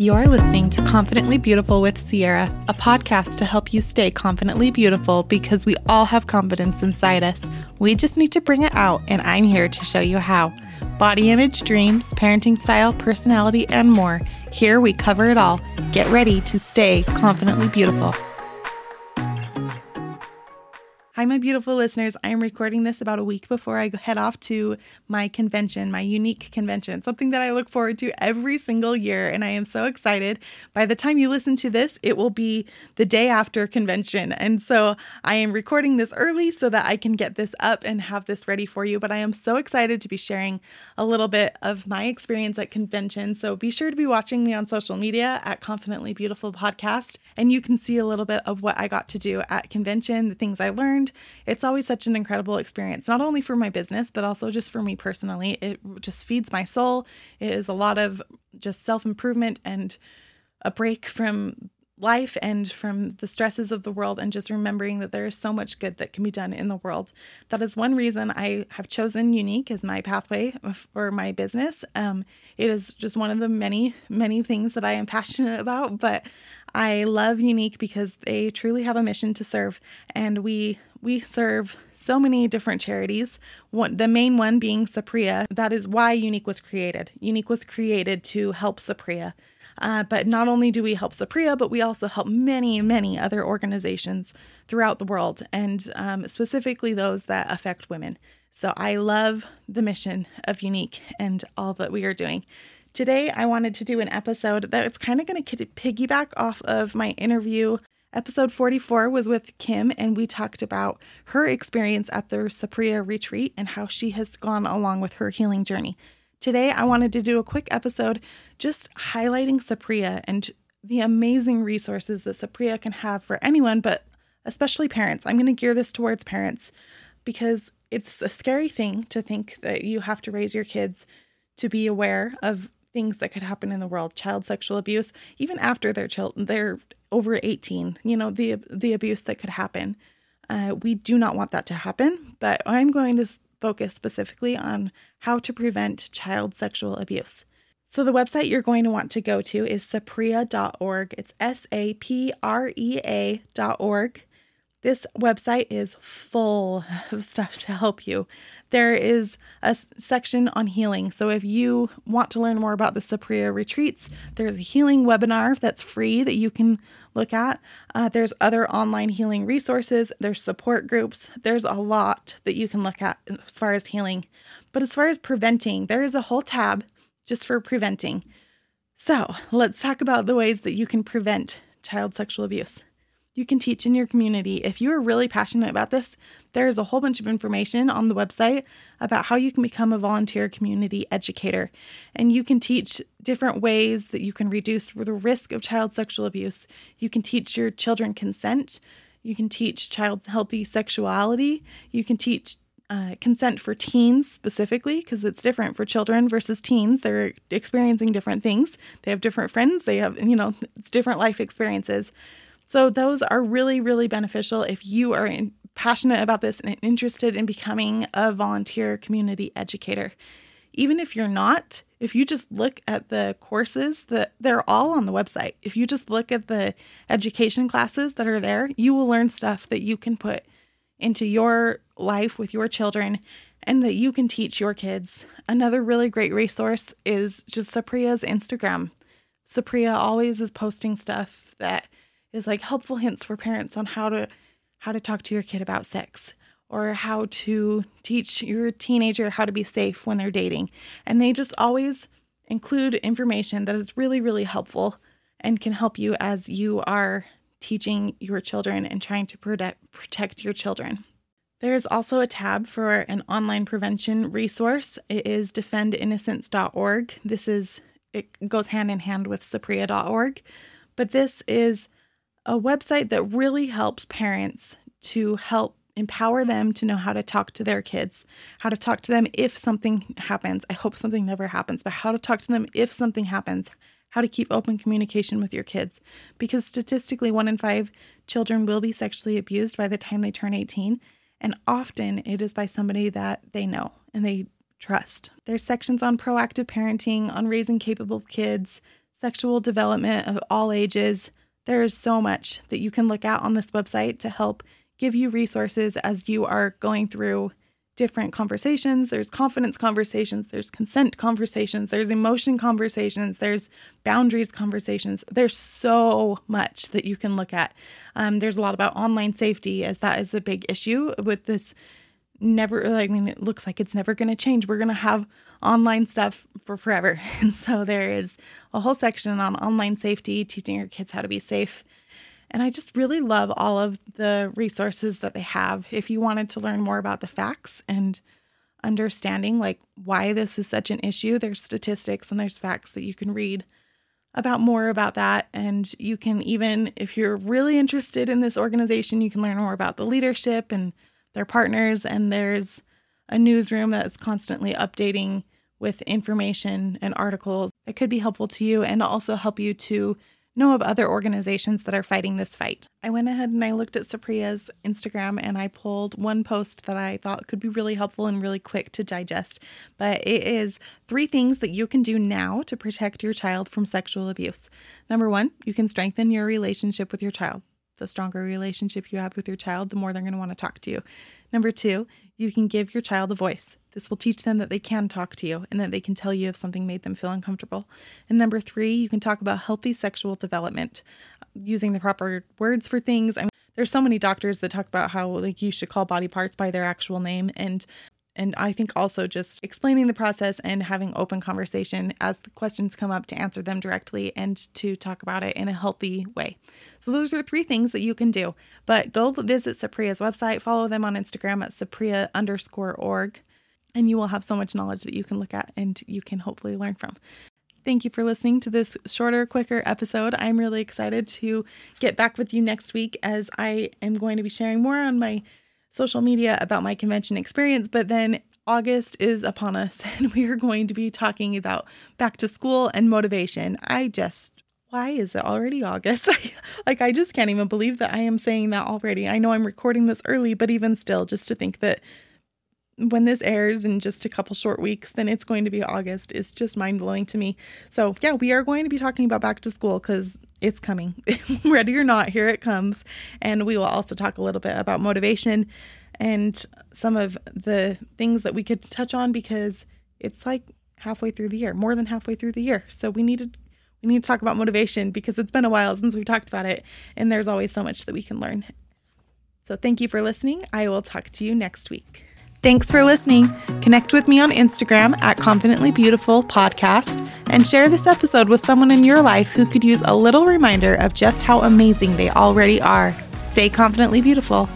You're listening to Confidently Beautiful with Ciera, a podcast to help you stay confidently beautiful because we all have confidence inside us. We just need to bring it out, and I'm here to show you how. Body image, dreams, parenting style, personality, and more. Here we cover it all. Get ready to stay confidently beautiful. Hi, my beautiful listeners. I am recording this about a week before I head off to my convention, my Younique convention, something that I look forward to every single year. And I am so excited. By the time you listen to this, it will be the day after convention. And so I am recording this early so that I can get this up and have this ready for you. But I am so excited to be sharing a little bit of my experience at convention. So be sure to be watching me on social media at Confidently Beautiful Podcast. And you can see a little bit of what I got to do at convention, the things I learned it's always such an incredible experience, not only for my business, but also just for me personally. It just feeds my soul. It is a lot of just self improvement and a break from life and from the stresses of the world and just remembering that there is so much good that can be done in the world. That is one reason I have chosen Younique as my pathway for my business. Um, it is just one of the many, many things that I am passionate about, but I love Younique because they truly have a mission to serve and we we serve so many different charities. One, the main one being Saprea. That is why Younique was created. Younique was created to help Saprea. Uh, but not only do we help Saprea, but we also help many, many other organizations throughout the world, and um, specifically those that affect women. So I love the mission of Younique and all that we are doing. Today, I wanted to do an episode that's kind of going to piggyback off of my interview Episode 44 was with Kim, and we talked about her experience at the Saprea retreat and how she has gone along with her healing journey. Today, I wanted to do a quick episode just highlighting Saprea and the amazing resources that Saprea can have for anyone, but especially parents. I'm going to gear this towards parents because it's a scary thing to think that you have to raise your kids to be aware of things that could happen in the world child sexual abuse even after their children they're over 18, you know, the the abuse that could happen. Uh, we do not want that to happen, but I'm going to focus specifically on how to prevent child sexual abuse. So the website you're going to want to go to is saprea.org. It's S A P R E A.org. This website is full of stuff to help you. There is a section on healing. So if you want to learn more about the Saprea retreats, there's a healing webinar that's free that you can look at. Uh, there's other online healing resources, there's support groups, there's a lot that you can look at as far as healing. But as far as preventing, there is a whole tab just for preventing. So let's talk about the ways that you can prevent child sexual abuse you can teach in your community. If you are really passionate about this, there is a whole bunch of information on the website about how you can become a volunteer community educator. And you can teach different ways that you can reduce the risk of child sexual abuse. You can teach your children consent. You can teach child healthy sexuality. You can teach uh, consent for teens specifically because it's different for children versus teens. They're experiencing different things. They have different friends. They have, you know, it's different life experiences. So, those are really, really beneficial if you are in, passionate about this and interested in becoming a volunteer community educator. Even if you're not, if you just look at the courses that they're all on the website, if you just look at the education classes that are there, you will learn stuff that you can put into your life with your children and that you can teach your kids. Another really great resource is just Saprea's Instagram. Saprea always is posting stuff that is like helpful hints for parents on how to how to talk to your kid about sex or how to teach your teenager how to be safe when they're dating. And they just always include information that is really really helpful and can help you as you are teaching your children and trying to protect protect your children. There's also a tab for an online prevention resource. It is defendinnocence.org. This is it goes hand in hand with saprea.org, but this is a website that really helps parents to help empower them to know how to talk to their kids, how to talk to them if something happens. I hope something never happens, but how to talk to them if something happens, how to keep open communication with your kids. Because statistically, one in five children will be sexually abused by the time they turn 18. And often it is by somebody that they know and they trust. There's sections on proactive parenting, on raising capable kids, sexual development of all ages. There is so much that you can look at on this website to help give you resources as you are going through different conversations. There's confidence conversations, there's consent conversations, there's emotion conversations, there's boundaries conversations. There's so much that you can look at. Um, there's a lot about online safety, as that is the big issue with this. Never, I mean, it looks like it's never going to change. We're going to have online stuff for forever. And so there is a whole section on online safety, teaching your kids how to be safe. And I just really love all of the resources that they have. If you wanted to learn more about the facts and understanding like why this is such an issue, there's statistics and there's facts that you can read about more about that. And you can even, if you're really interested in this organization, you can learn more about the leadership and their partners. And there's a newsroom that's constantly updating with information and articles that could be helpful to you and also help you to know of other organizations that are fighting this fight. I went ahead and I looked at Saprea's Instagram and I pulled one post that I thought could be really helpful and really quick to digest. But it is three things that you can do now to protect your child from sexual abuse. Number one, you can strengthen your relationship with your child. The stronger relationship you have with your child, the more they're going to want to talk to you. Number two, you can give your child a voice. This will teach them that they can talk to you and that they can tell you if something made them feel uncomfortable. And number three, you can talk about healthy sexual development using the proper words for things. I mean, there's so many doctors that talk about how like you should call body parts by their actual name and and I think also just explaining the process and having open conversation as the questions come up to answer them directly and to talk about it in a healthy way. So, those are three things that you can do. But go visit Saprea's website, follow them on Instagram at Saprea underscore org, and you will have so much knowledge that you can look at and you can hopefully learn from. Thank you for listening to this shorter, quicker episode. I'm really excited to get back with you next week as I am going to be sharing more on my social media about my convention experience, but then August is upon us and we are going to be talking about back to school and motivation. I just why is it already August? like I just can't even believe that I am saying that already. I know I'm recording this early, but even still just to think that when this airs in just a couple short weeks, then it's going to be August. It's just mind blowing to me. So, yeah, we are going to be talking about back to school because it's coming. Ready or not, here it comes. And we will also talk a little bit about motivation and some of the things that we could touch on because it's like halfway through the year, more than halfway through the year. So we needed we need to talk about motivation because it's been a while since we've talked about it and there's always so much that we can learn. So thank you for listening. I will talk to you next week. Thanks for listening. Connect with me on Instagram at Confidently Beautiful Podcast and share this episode with someone in your life who could use a little reminder of just how amazing they already are. Stay confidently beautiful.